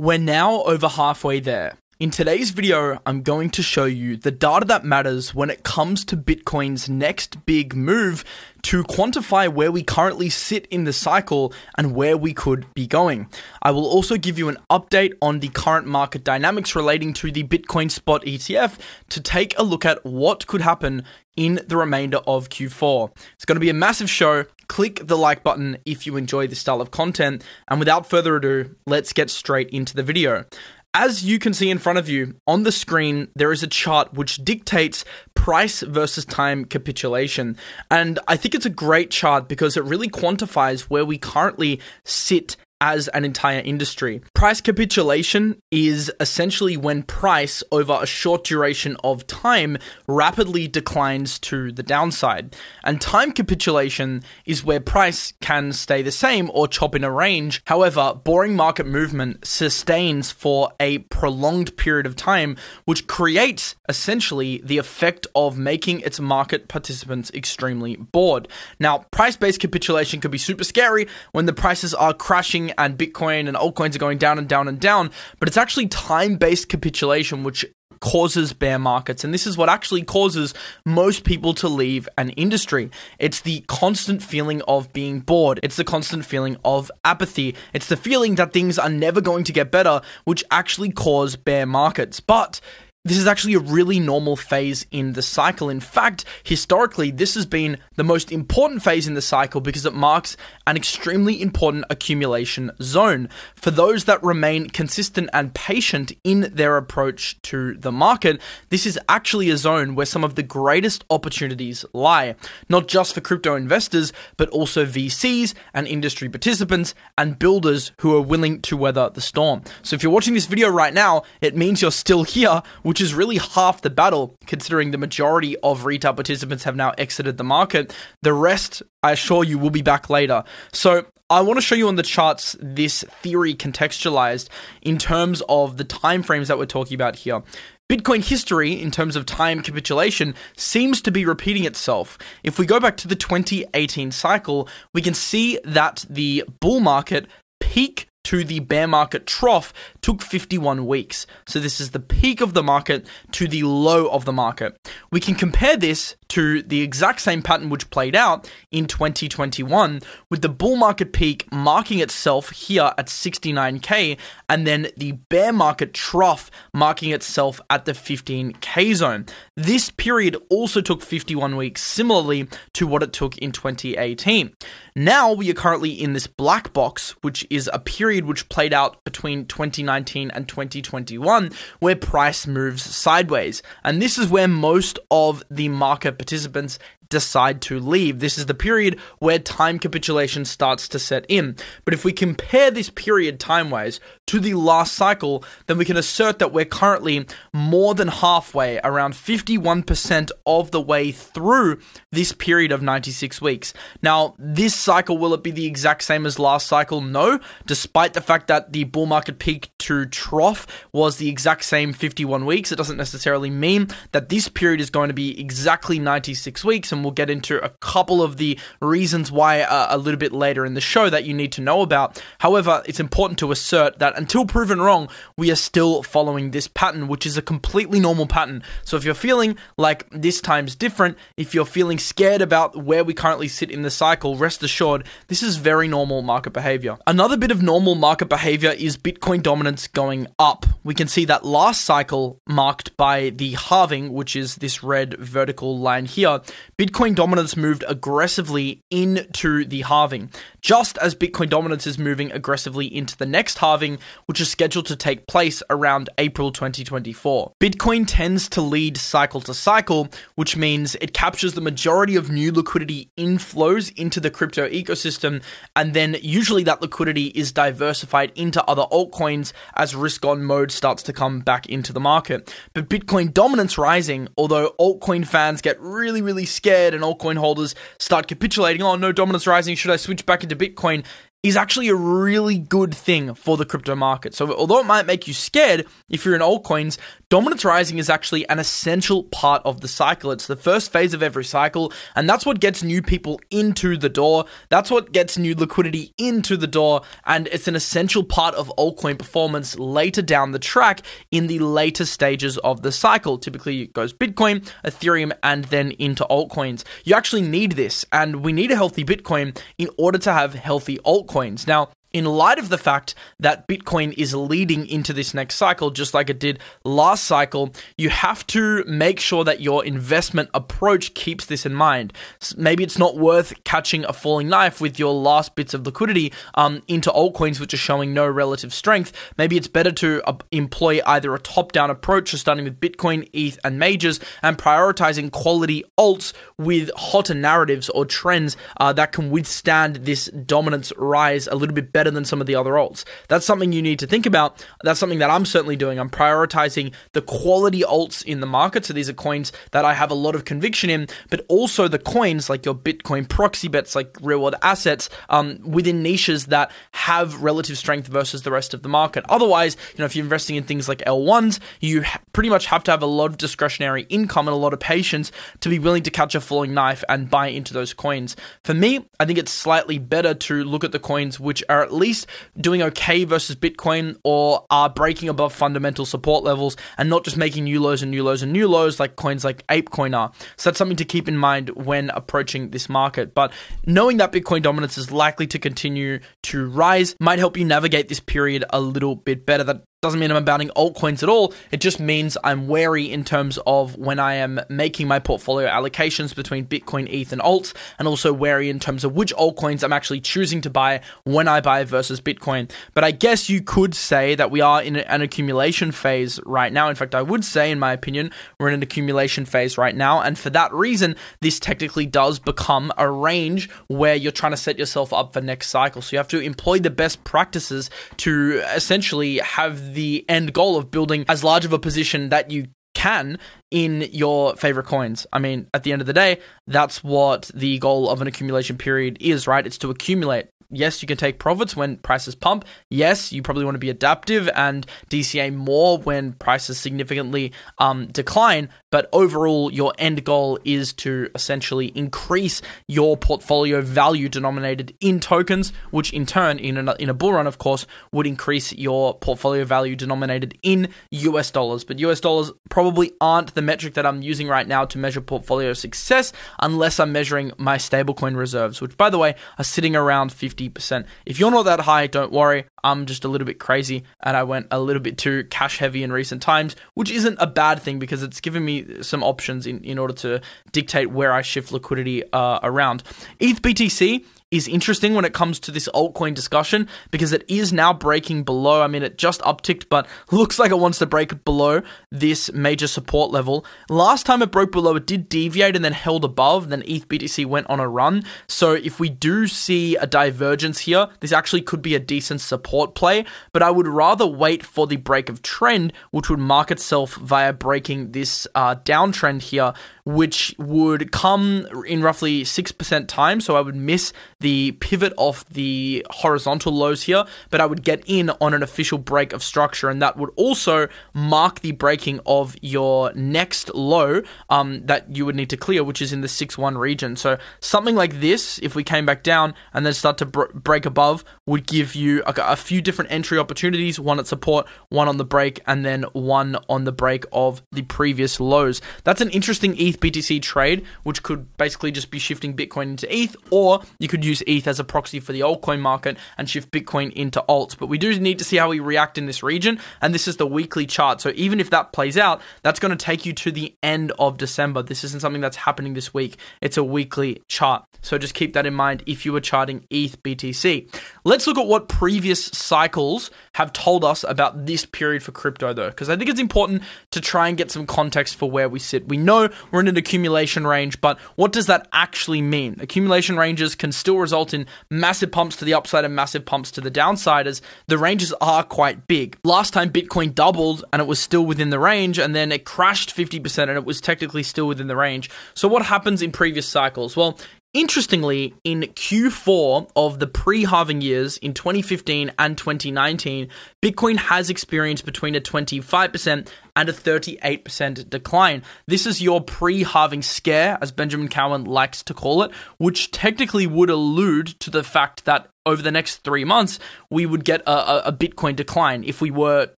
We're now over halfway there. In today's video, I'm going to show you the data that matters when it comes to Bitcoin's next big move to quantify where we currently sit in the cycle and where we could be going. I will also give you an update on the current market dynamics relating to the Bitcoin spot ETF to take a look at what could happen in the remainder of Q4. It's going to be a massive show. Click the like button if you enjoy this style of content. And without further ado, let's get straight into the video. As you can see in front of you on the screen, there is a chart which dictates price versus time capitulation. And I think it's a great chart because it really quantifies where we currently sit as an entire industry. Price capitulation is essentially when price over a short duration of time rapidly declines to the downside. And time capitulation is where price can stay the same or chop in a range. However, boring market movement sustains for a prolonged period of time, which creates essentially the effect of making its market participants extremely bored. Now, price based capitulation could be super scary when the prices are crashing and Bitcoin and altcoins are going down and down and down, but it's actually time based capitulation, which causes bear markets. And this is what actually causes most people to leave an industry. It's the constant feeling of being bored. It's the constant feeling of apathy. It's the feeling that things are never going to get better, which actually cause bear markets. But this is actually a really normal phase in the cycle. In fact, historically, this has been the most important phase in the cycle because it marks an extremely important accumulation zone. For those that remain consistent and patient in their approach to the market, this is actually a zone where some of the greatest opportunities lie, not just for crypto investors, but also VCs and industry participants and builders who are willing to weather the storm. So if you're watching this video right now, it means you're still here which is really half the battle, considering the majority of retail participants have now exited the market. The rest, I assure you, will be back later. So I want to show you on the charts this theory contextualized in terms of the time frames that we're talking about here. Bitcoin history, in terms of time capitulation, seems to be repeating itself. If we go back to the 2018 cycle, we can see that the bull market peak to the bear market trough took 51 weeks. So this is the peak of the market to the low of the market. We can compare this to the exact same pattern which played out in 2021 with the bull market peak marking itself here at 69k and then the bear market trough marking itself at the 15k zone. This period also took 51 weeks similarly to what it took in 2018. Now we are currently in this black box which is a period which played out between 2019 and 2021 where price moves sideways. And this is where most of the market participants decide to leave. This is the period where time capitulation starts to set in. But if we compare this period time wise to the last cycle, then we can assert that we're currently more than halfway, around 51% of the way through this period of 96 weeks. Now, this cycle, will it be the exact same as last cycle? No, despite the fact that the bull market peak to trough was the exact same 51 weeks, it doesn't necessarily mean that this period is going to be exactly 96 weeks. And and we'll get into a couple of the reasons why uh, a little bit later in the show that you need to know about. However, it's important to assert that until proven wrong, we are still following this pattern, which is a completely normal pattern. So if you're feeling like this time's different, if you're feeling scared about where we currently sit in the cycle, rest assured, this is very normal market behavior. Another bit of normal market behavior is Bitcoin dominance going up. We can see that last cycle marked by the halving, which is this red vertical line here, Bitcoin dominance moved aggressively into the halving, just as Bitcoin dominance is moving aggressively into the next halving, which is scheduled to take place around April 2024. Bitcoin tends to lead cycle to cycle, which means it captures the majority of new liquidity inflows into the crypto ecosystem, and then usually that liquidity is diversified into other altcoins as risk on mode starts to come back into the market. But Bitcoin dominance rising, although altcoin fans get really, really scared scared and altcoin holders start capitulating. Oh no, dominance rising. Should I switch back into Bitcoin? is actually a really good thing for the crypto market. So, although it might make you scared if you're in altcoins, dominance rising is actually an essential part of the cycle. It's the first phase of every cycle, and that's what gets new people into the door. That's what gets new liquidity into the door, and it's an essential part of altcoin performance later down the track in the later stages of the cycle. Typically, it goes Bitcoin, Ethereum, and then into altcoins. You actually need this, and we need a healthy Bitcoin in order to have healthy altcoins. Now, in light of the fact that Bitcoin is leading into this next cycle, just like it did last cycle, you have to make sure that your investment approach keeps this in mind. Maybe it's not worth catching a falling knife with your last bits of liquidity um, into altcoins which are showing no relative strength. Maybe it's better to uh, employ either a top down approach, starting with Bitcoin, ETH, and majors, and prioritizing quality alts with hotter narratives or trends uh, that can withstand this dominance rise a little bit better better than some of the other alts. That's something you need to think about. That's something that I'm certainly doing. I'm prioritizing the quality alts in the market. So these are coins that I have a lot of conviction in, but also the coins like your Bitcoin proxy bets, like real world assets, um, within niches that have relative strength versus the rest of the market. Otherwise, you know, if you're investing in things like L1s, you pretty much have to have a lot of discretionary income and a lot of patience to be willing to catch a falling knife and buy into those coins. For me, I think it's slightly better to look at the coins which are at least doing okay versus Bitcoin or are breaking above fundamental support levels and not just making new lows and new lows and new lows like coins like ApeCoin are. So that's something to keep in mind when approaching this market. But knowing that Bitcoin dominance is likely to continue to rise might help you navigate this period a little bit better. That doesn't mean I'm abandoning altcoins at all. It just means I'm wary in terms of when I am making my portfolio allocations between Bitcoin, ETH, and alts, and also wary in terms of which altcoins I'm actually choosing to buy when I buy versus Bitcoin. But I guess you could say that we are in an accumulation phase right now. In fact, I would say, in my opinion, we're in an accumulation phase right now. And for that reason, this technically does become a range where you're trying to set yourself up for next cycle. So you have to employ the best practices to essentially have the end goal of building as large of a position that you can in your favorite coins. I mean, at the end of the day, that's what the goal of an accumulation period is, right? It's to accumulate yes, you can take profits when prices pump. Yes, you probably want to be adaptive and DCA more when prices significantly um, decline. But overall, your end goal is to essentially increase your portfolio value denominated in tokens, which in turn, in a, in a bull run, of course, would increase your portfolio value denominated in US dollars. But US dollars probably aren't the metric that I'm using right now to measure portfolio success unless I'm measuring my stablecoin reserves, which, by the way, are sitting around 50 50%. If you're not that high, don't worry. I'm just a little bit crazy and I went a little bit too cash heavy in recent times, which isn't a bad thing because it's given me some options in, in order to dictate where I shift liquidity uh, around. ETH BTC is interesting when it comes to this altcoin discussion because it is now breaking below. I mean, it just upticked, but looks like it wants to break below this major support level. Last time it broke below, it did deviate and then held above. Then ETH BTC went on a run. So if we do see a divergence here, this actually could be a decent support play. But I would rather wait for the break of trend, which would mark itself via breaking this uh, downtrend here, which would come in roughly 6% time. So I would miss the pivot off the horizontal lows here, but I would get in on an official break of structure, and that would also mark the breaking of your next low um, that you would need to clear, which is in the 6 1 region. So something like this, if we came back down and then start to br- break above, would give you a, a few different entry opportunities one at support, one on the break, and then one on the break of the previous lows. That's an interesting ETH BTC trade, which could basically just be shifting Bitcoin into ETH, or you could use use ETH as a proxy for the altcoin market and shift Bitcoin into alts. But we do need to see how we react in this region, and this is the weekly chart. So even if that plays out, that's going to take you to the end of December. This isn't something that's happening this week, it's a weekly chart. So just keep that in mind if you were charting ETH BTC. Let's look at what previous cycles have told us about this period for crypto, though, because I think it's important to try and get some context for where we sit. We know we're in an accumulation range, but what does that actually mean? Accumulation ranges can still result in massive pumps to the upside and massive pumps to the downside, as the ranges are quite big. Last time Bitcoin doubled and it was still within the range, and then it crashed 50% and it was technically still within the range. So, what happens in previous cycles? Well, Interestingly, in Q4 of the pre halving years in 2015 and 2019, Bitcoin has experienced between a 25% and a 38% decline. This is your pre halving scare, as Benjamin Cowen likes to call it, which technically would allude to the fact that over the next three months, we would get a, a, Bitcoin decline if we were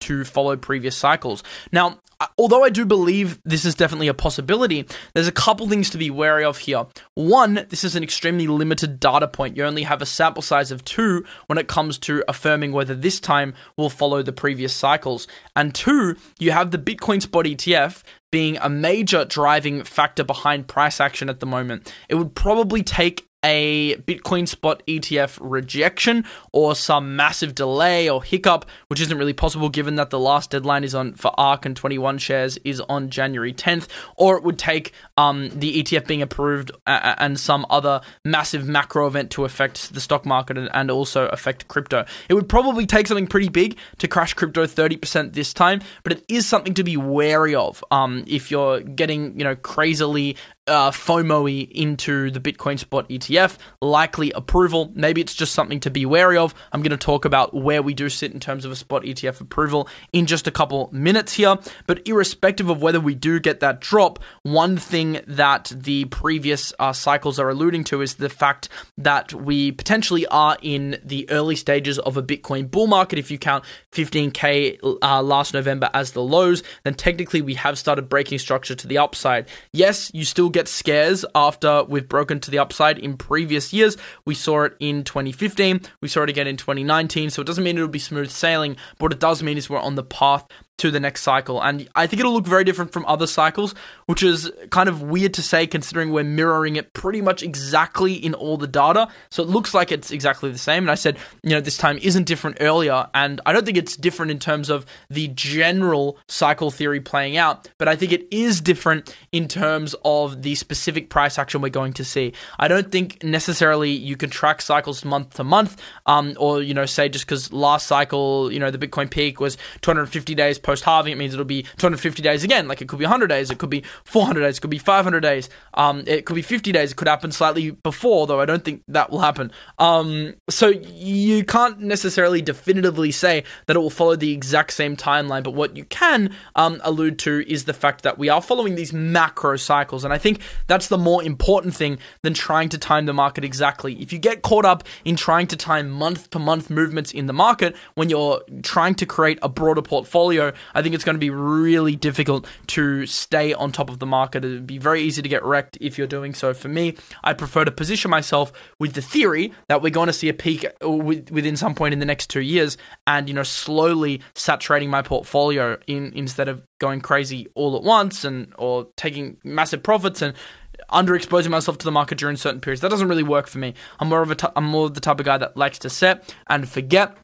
to follow previous cycles. Now, although I do believe this is definitely a possibility, there's a couple things to be wary of here. One, this is an extremely limited data point. You only have a sample size of two when it comes to affirming whether this time will follow the previous cycles. And two, you have the Bitcoin spot ETF being a major driving factor behind price action at the moment. It would probably take a Bitcoin spot ETF rejection or some massive delay or hiccup, which isn't really possible given that the last deadline is on for ARK and 21 shares is on January 10th, or it would take um, the ETF being approved uh, and some other massive macro event to affect the stock market and, and also affect crypto. It would probably take something pretty big to crash crypto 30% this time, but it is something to be wary of um, if you're getting, you know, crazily uh, into the Bitcoin spot ETF, likely approval. Maybe it's just something to be wary of. I'm going to talk about where we do sit in terms of a spot ETF approval in just a couple minutes here. But irrespective of whether we do get that drop, one thing that the previous uh, cycles are alluding to is the fact that we potentially are in the early stages of a Bitcoin bull market. If you count 15K uh, last November as the lows, then technically we have started breaking structure to the upside. Yes, you still get get scares after we've broken to the upside in previous years. We saw it in 2015, we saw it again in 2019, so it doesn't mean it'll be smooth sailing, but what it does mean is we're on the path to the next cycle. And I think it'll look very different from other cycles, which is kind of weird to say considering we're mirroring it pretty much exactly in all the data. So it looks like it's exactly the same. And I said, you know, this time isn't different earlier. And I don't think it's different in terms of the general cycle theory playing out, but I think it is different in terms of the specific price action we're going to see. I don't think necessarily you can track cycles month to month, um, or, you know, say just because last cycle, you know, the Bitcoin peak was 250 days post halving, it means it'll be 250 days again. Like it could be 100 days, it could be 400 days, it could be 500 days, um, it could be 50 days. It could happen slightly before, though I don't think that will happen. Um, so you can't necessarily definitively say that it will follow the exact same timeline, but what you can um, allude to is the fact that we are following these macro cycles, and I think that's the more important thing than trying to time the market exactly. If you get caught up in trying to time month to month movements in the market when you're trying to create a broader portfolio, I think it's going to be really difficult to stay on top of the market. It'd be very easy to get wrecked if you're doing so. For me, I prefer to position myself with the theory that we're going to see a peak uh, within some point in the next two years, and you know slowly saturating my portfolio in instead of going crazy all at once and or taking massive profits and underexposing myself to the market during certain periods. That doesn't really work for me. I'm more of a t- I'm more of the type of guy that likes to set and forget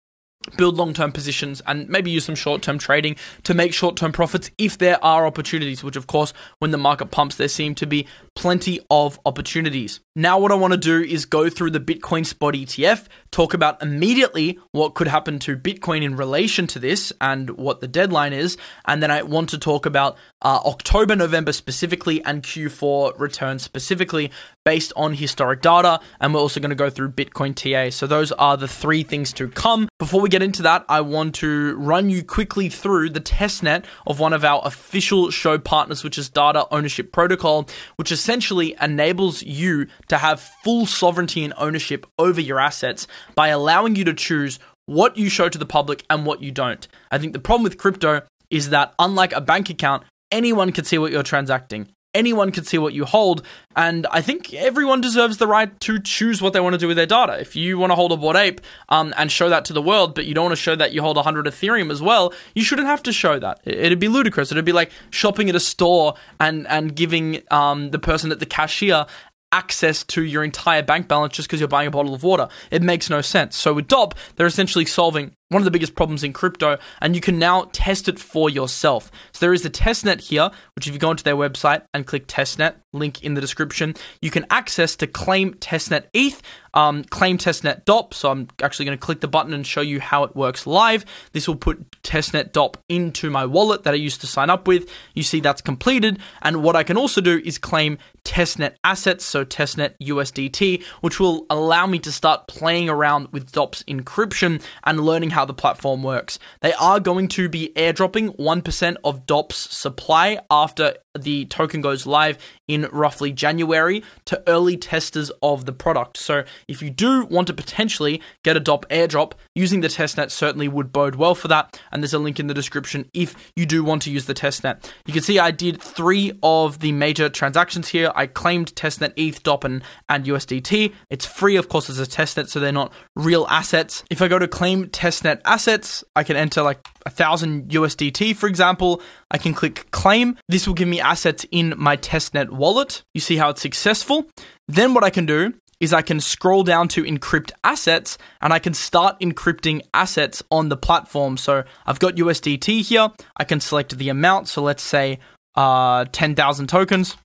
build long term positions and maybe use some short term trading to make short term profits if there are opportunities, which, of course, when the market pumps, there seem to be plenty of opportunities. Now, what I want to do is go through the Bitcoin spot ETF, talk about immediately what could happen to Bitcoin in relation to this and what the deadline is. And then I want to talk about uh, October, November specifically, and Q4 returns specifically based on historic data. And we're also going to go through Bitcoin TA. So, those are the three things to come. Before we get into that, I want to run you quickly through the testnet of one of our official show partners, which is Data Ownership Protocol, which essentially enables you to have full sovereignty and ownership over your assets by allowing you to choose what you show to the public and what you don't. I think the problem with crypto is that, unlike a bank account, anyone can see what you're transacting anyone can see what you hold. And I think everyone deserves the right to choose what they want to do with their data. If you want to hold a Bored Ape um, and show that to the world, but you don't want to show that you hold 100 Ethereum as well, you shouldn't have to show that. It'd be ludicrous. It'd be like shopping at a store and, and giving um, the person at the cashier access to your entire bank balance just because you're buying a bottle of water. It makes no sense. So with DOP, they're essentially solving one of the biggest problems in crypto, and you can now test it for yourself. So there is the testnet here, which if you go onto their website and click testnet, link in the description, you can access to claim testnet ETH, um, claim testnet DOP. So I'm actually going to click the button and show you how it works live. This will put testnet DOP into my wallet that I used to sign up with. You see that's completed, and what I can also do is claim testnet assets, so testnet USDT, which will allow me to start playing around with DOP's encryption and learning how the platform works. They are going to be airdropping 1% of DOP's supply after the token goes live in roughly January to early testers of the product. So if you do want to potentially get a DOP airdrop, using the testnet certainly would bode well for that. And there's a link in the description if you do want to use the testnet. You can see I did three of the major transactions here. I claimed testnet ETH, DOP, and, and USDT. It's free, of course, as a testnet, so they're not real assets. If I go to claim testnet assets, I can enter like a thousand USDT, for example. I can click claim. This will give me assets in my testnet wallet. You see how it's successful. Then what I can do is I can scroll down to encrypt assets and I can start encrypting assets on the platform. So I've got USDT here. I can select the amount. So let's say uh, 10,000 tokens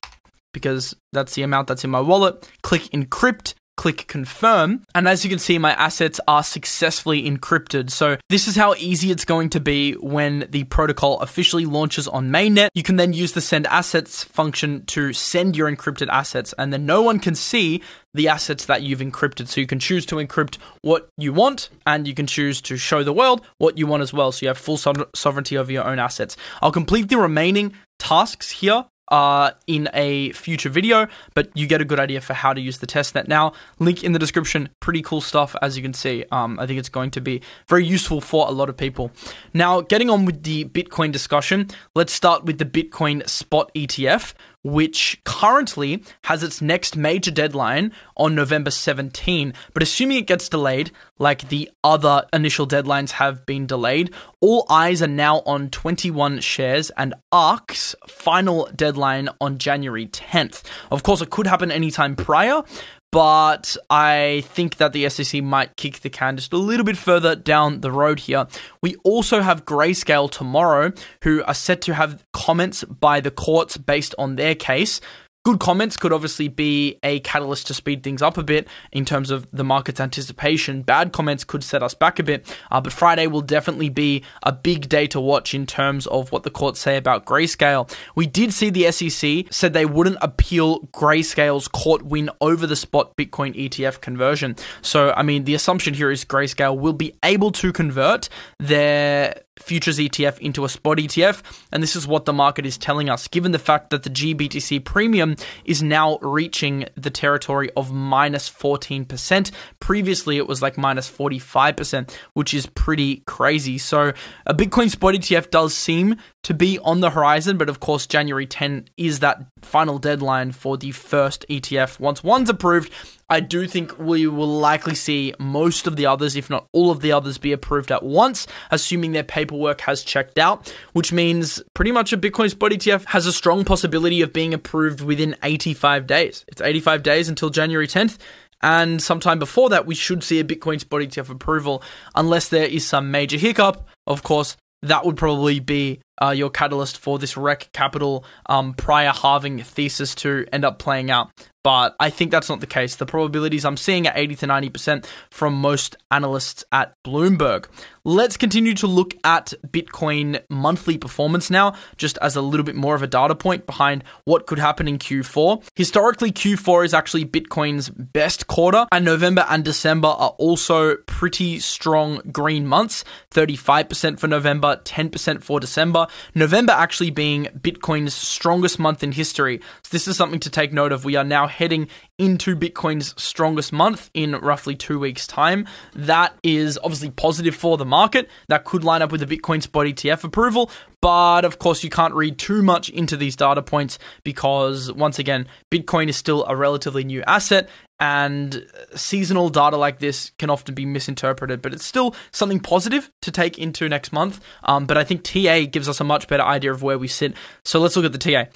because that's the amount that's in my wallet. Click encrypt click confirm. And as you can see, my assets are successfully encrypted. So this is how easy it's going to be when the protocol officially launches on mainnet. You can then use the send assets function to send your encrypted assets and then no one can see the assets that you've encrypted. So you can choose to encrypt what you want and you can choose to show the world what you want as well. So you have full so- sovereignty over your own assets. I'll complete the remaining tasks here uh, in a future video, but you get a good idea for how to use the testnet now. Link in the description. Pretty cool stuff, as you can see. Um, I think it's going to be very useful for a lot of people. Now, getting on with the Bitcoin discussion, let's start with the Bitcoin spot ETF which currently has its next major deadline on November 17. But assuming it gets delayed, like the other initial deadlines have been delayed, all eyes are now on 21 shares and ARK's final deadline on January 10th. Of course, it could happen anytime prior, but I think that the SEC might kick the can just a little bit further down the road here. We also have Grayscale tomorrow, who are set to have comments by the courts based on their case. Good comments could obviously be a catalyst to speed things up a bit in terms of the market's anticipation. Bad comments could set us back a bit, uh, but Friday will definitely be a big day to watch in terms of what the courts say about Grayscale. We did see the SEC said they wouldn't appeal Grayscale's court win over the spot Bitcoin ETF conversion. So, I mean, the assumption here is Grayscale will be able to convert their futures ETF into a spot ETF. And this is what the market is telling us, given the fact that the GBTC premium is now reaching the territory of minus 14%. Previously, it was like minus 45%, which is pretty crazy. So, a Bitcoin spot ETF does seem to be on the horizon, but of course, January 10 is that final deadline for the first ETF. Once one's approved, I do think we will likely see most of the others, if not all of the others, be approved at once, assuming their paperwork has checked out, which means pretty much a Bitcoin spot ETF has a strong possibility of being approved within 85 days. It's 85 days until January 10th. And sometime before that, we should see a Bitcoin spot ETF approval, unless there is some major hiccup. Of course, that would probably be uh, your catalyst for this Rekt Capital um, prior halving thesis to end up playing out but I think that's not the case. The probabilities I'm seeing are 80 to 90% from most analysts at Bloomberg. Let's continue to look at Bitcoin monthly performance now, just as a little bit more of a data point behind what could happen in Q4. Historically, Q4 is actually Bitcoin's best quarter, and November and December are also pretty strong green months 35% for November, 10% for December. November actually being Bitcoin's strongest month in history. So, this is something to take note of. We are now heading into Bitcoin's strongest month in roughly two weeks' time. That is obviously positive for the market. That could line up with the Bitcoin spot ETF approval, but of course, you can't read too much into these data points because, once again, Bitcoin is still a relatively new asset and seasonal data like this can often be misinterpreted, but it's still something positive to take into next month. Um, but I think TA gives us a much better idea of where we sit. So let's look at the TA.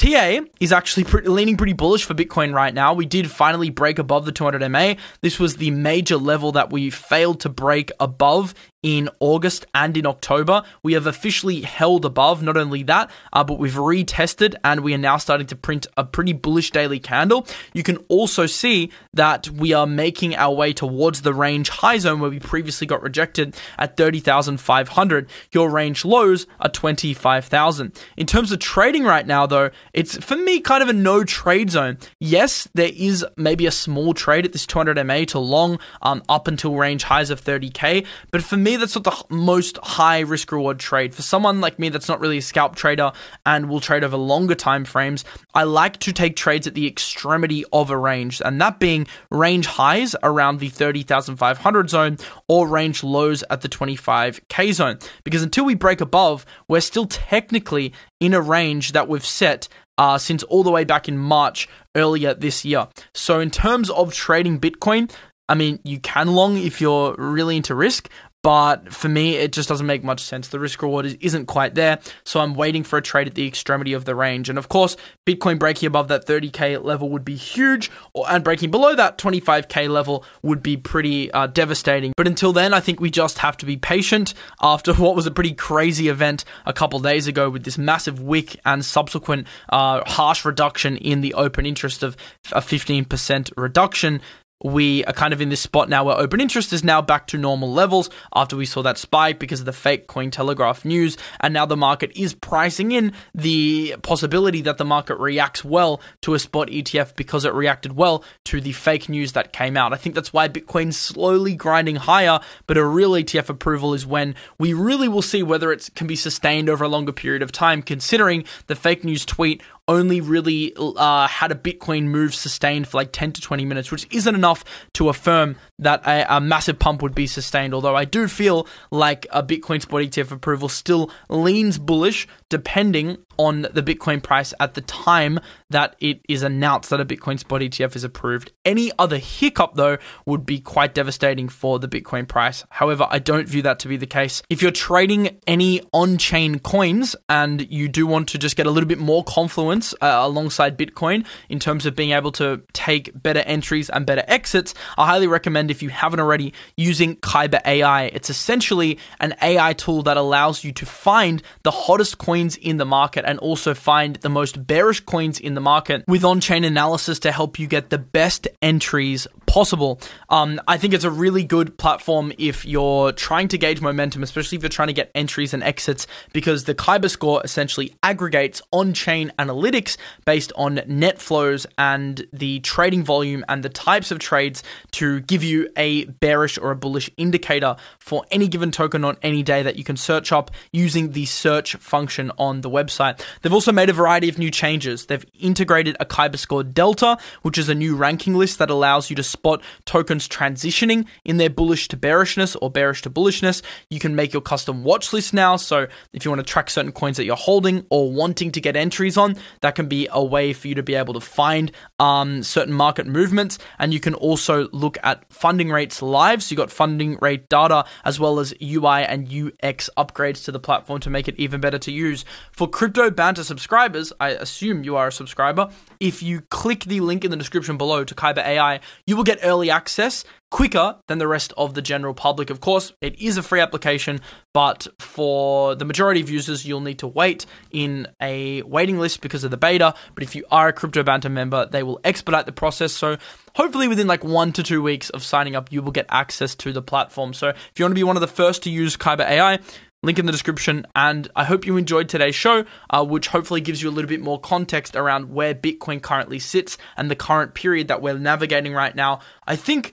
TA is actually leaning pretty bullish for Bitcoin right now. We did finally break above the 200 MA. This was the major level that we failed to break above in August and in October. We have officially held above. Not only that, uh, but we've retested and we are now starting to print a pretty bullish daily candle. You can also see that we are making our way towards the range high zone where we previously got rejected at 30,500. Your range lows are 25,000. In terms of trading right now, though, it's for me kind of a no trade zone. Yes, there is maybe a small trade at this 200 MA to long um, up until range highs of 30k, but for me, that's not the most high risk reward trade. For someone like me that's not really a scalp trader and will trade over longer time frames, I like to take trades at the extremity of a range, and that being range highs around the 30,500 zone or range lows at the 25k zone. Because until we break above, we're still technically in a range that we've set uh, since all the way back in March earlier this year. So, in terms of trading Bitcoin, I mean, you can long if you're really into risk, but for me, it just doesn't make much sense. The risk reward isn't quite there, so I'm waiting for a trade at the extremity of the range. And of course, Bitcoin breaking above that 30k level would be huge, and breaking below that 25k level would be pretty uh, devastating. But until then, I think we just have to be patient. After what was a pretty crazy event a couple days ago with this massive wick and subsequent uh, harsh reduction in the open interest of a 15% reduction, we are kind of in this spot now where open interest is now back to normal levels after we saw that spike because of the fake Cointelegraph news. And now the market is pricing in the possibility that the market reacts well to a spot ETF because it reacted well to the fake news that came out. I think that's why Bitcoin's slowly grinding higher, but a real ETF approval is when we really will see whether it can be sustained over a longer period of time, considering the fake news tweet only really uh, had a Bitcoin move sustained for like 10 to 20 minutes, which isn't enough to affirm that a, a, massive pump would be sustained. Although I do feel like a Bitcoin spot ETF approval still leans bullish, depending on the Bitcoin price at the time that it is announced that a Bitcoin spot ETF is approved. Any other hiccup, though, would be quite devastating for the Bitcoin price. However, I don't view that to be the case. If you're trading any on chain coins and you do want to just get a little bit more confluence uh, alongside Bitcoin in terms of being able to take better entries and better exits, I highly recommend if you haven't already using Kyber AI. It's essentially an AI tool that allows you to find the hottest coins in the market and also find the most bearish coins in the market with on chain analysis to help you get the best entries possible. Um, I think it's a really good platform if you're trying to gauge momentum, especially if you're trying to get entries and exits, because the Kyber score essentially aggregates on chain analytics based on net flows and the trading volume and the types of trades to give you a bearish or a bullish indicator for any given token on any day that you can search up using the search function on the website. They've also made a variety of new changes. They've integrated a Kyber Score Delta, which is a new ranking list that allows you to spot tokens transitioning in their bullish to bearishness or bearish to bullishness. You can make your custom watch list now. So if you want to track certain coins that you're holding or wanting to get entries on, that can be a way for you to be able to find um, certain market movements. And you can also look at funding rates live. So you got funding rate data as well as UI and UX upgrades to the platform to make it even better to use. For crypto Banter subscribers, I assume you are a subscriber. If you click the link in the description below to Kyber AI, you will get early access quicker than the rest of the general public. Of course, it is a free application, but for the majority of users, you'll need to wait in a waiting list because of the beta. But if you are a Crypto Banter member, they will expedite the process. So hopefully within like one to two weeks of signing up, you will get access to the platform. So if you want to be one of the first to use Kyber AI, link in the description. And I hope you enjoyed today's show, uh, which hopefully gives you a little bit more context around where Bitcoin currently sits and the current period that we're navigating right now. I think.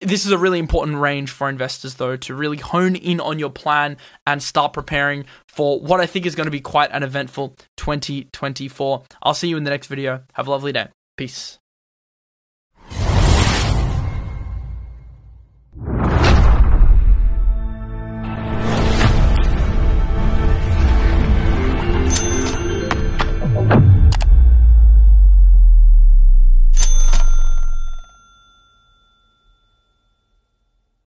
This is a really important range for investors, though, to really hone in on your plan and start preparing for what I think is going to be quite an eventful 2024. I'll see you in the next video. Have a lovely day. Peace.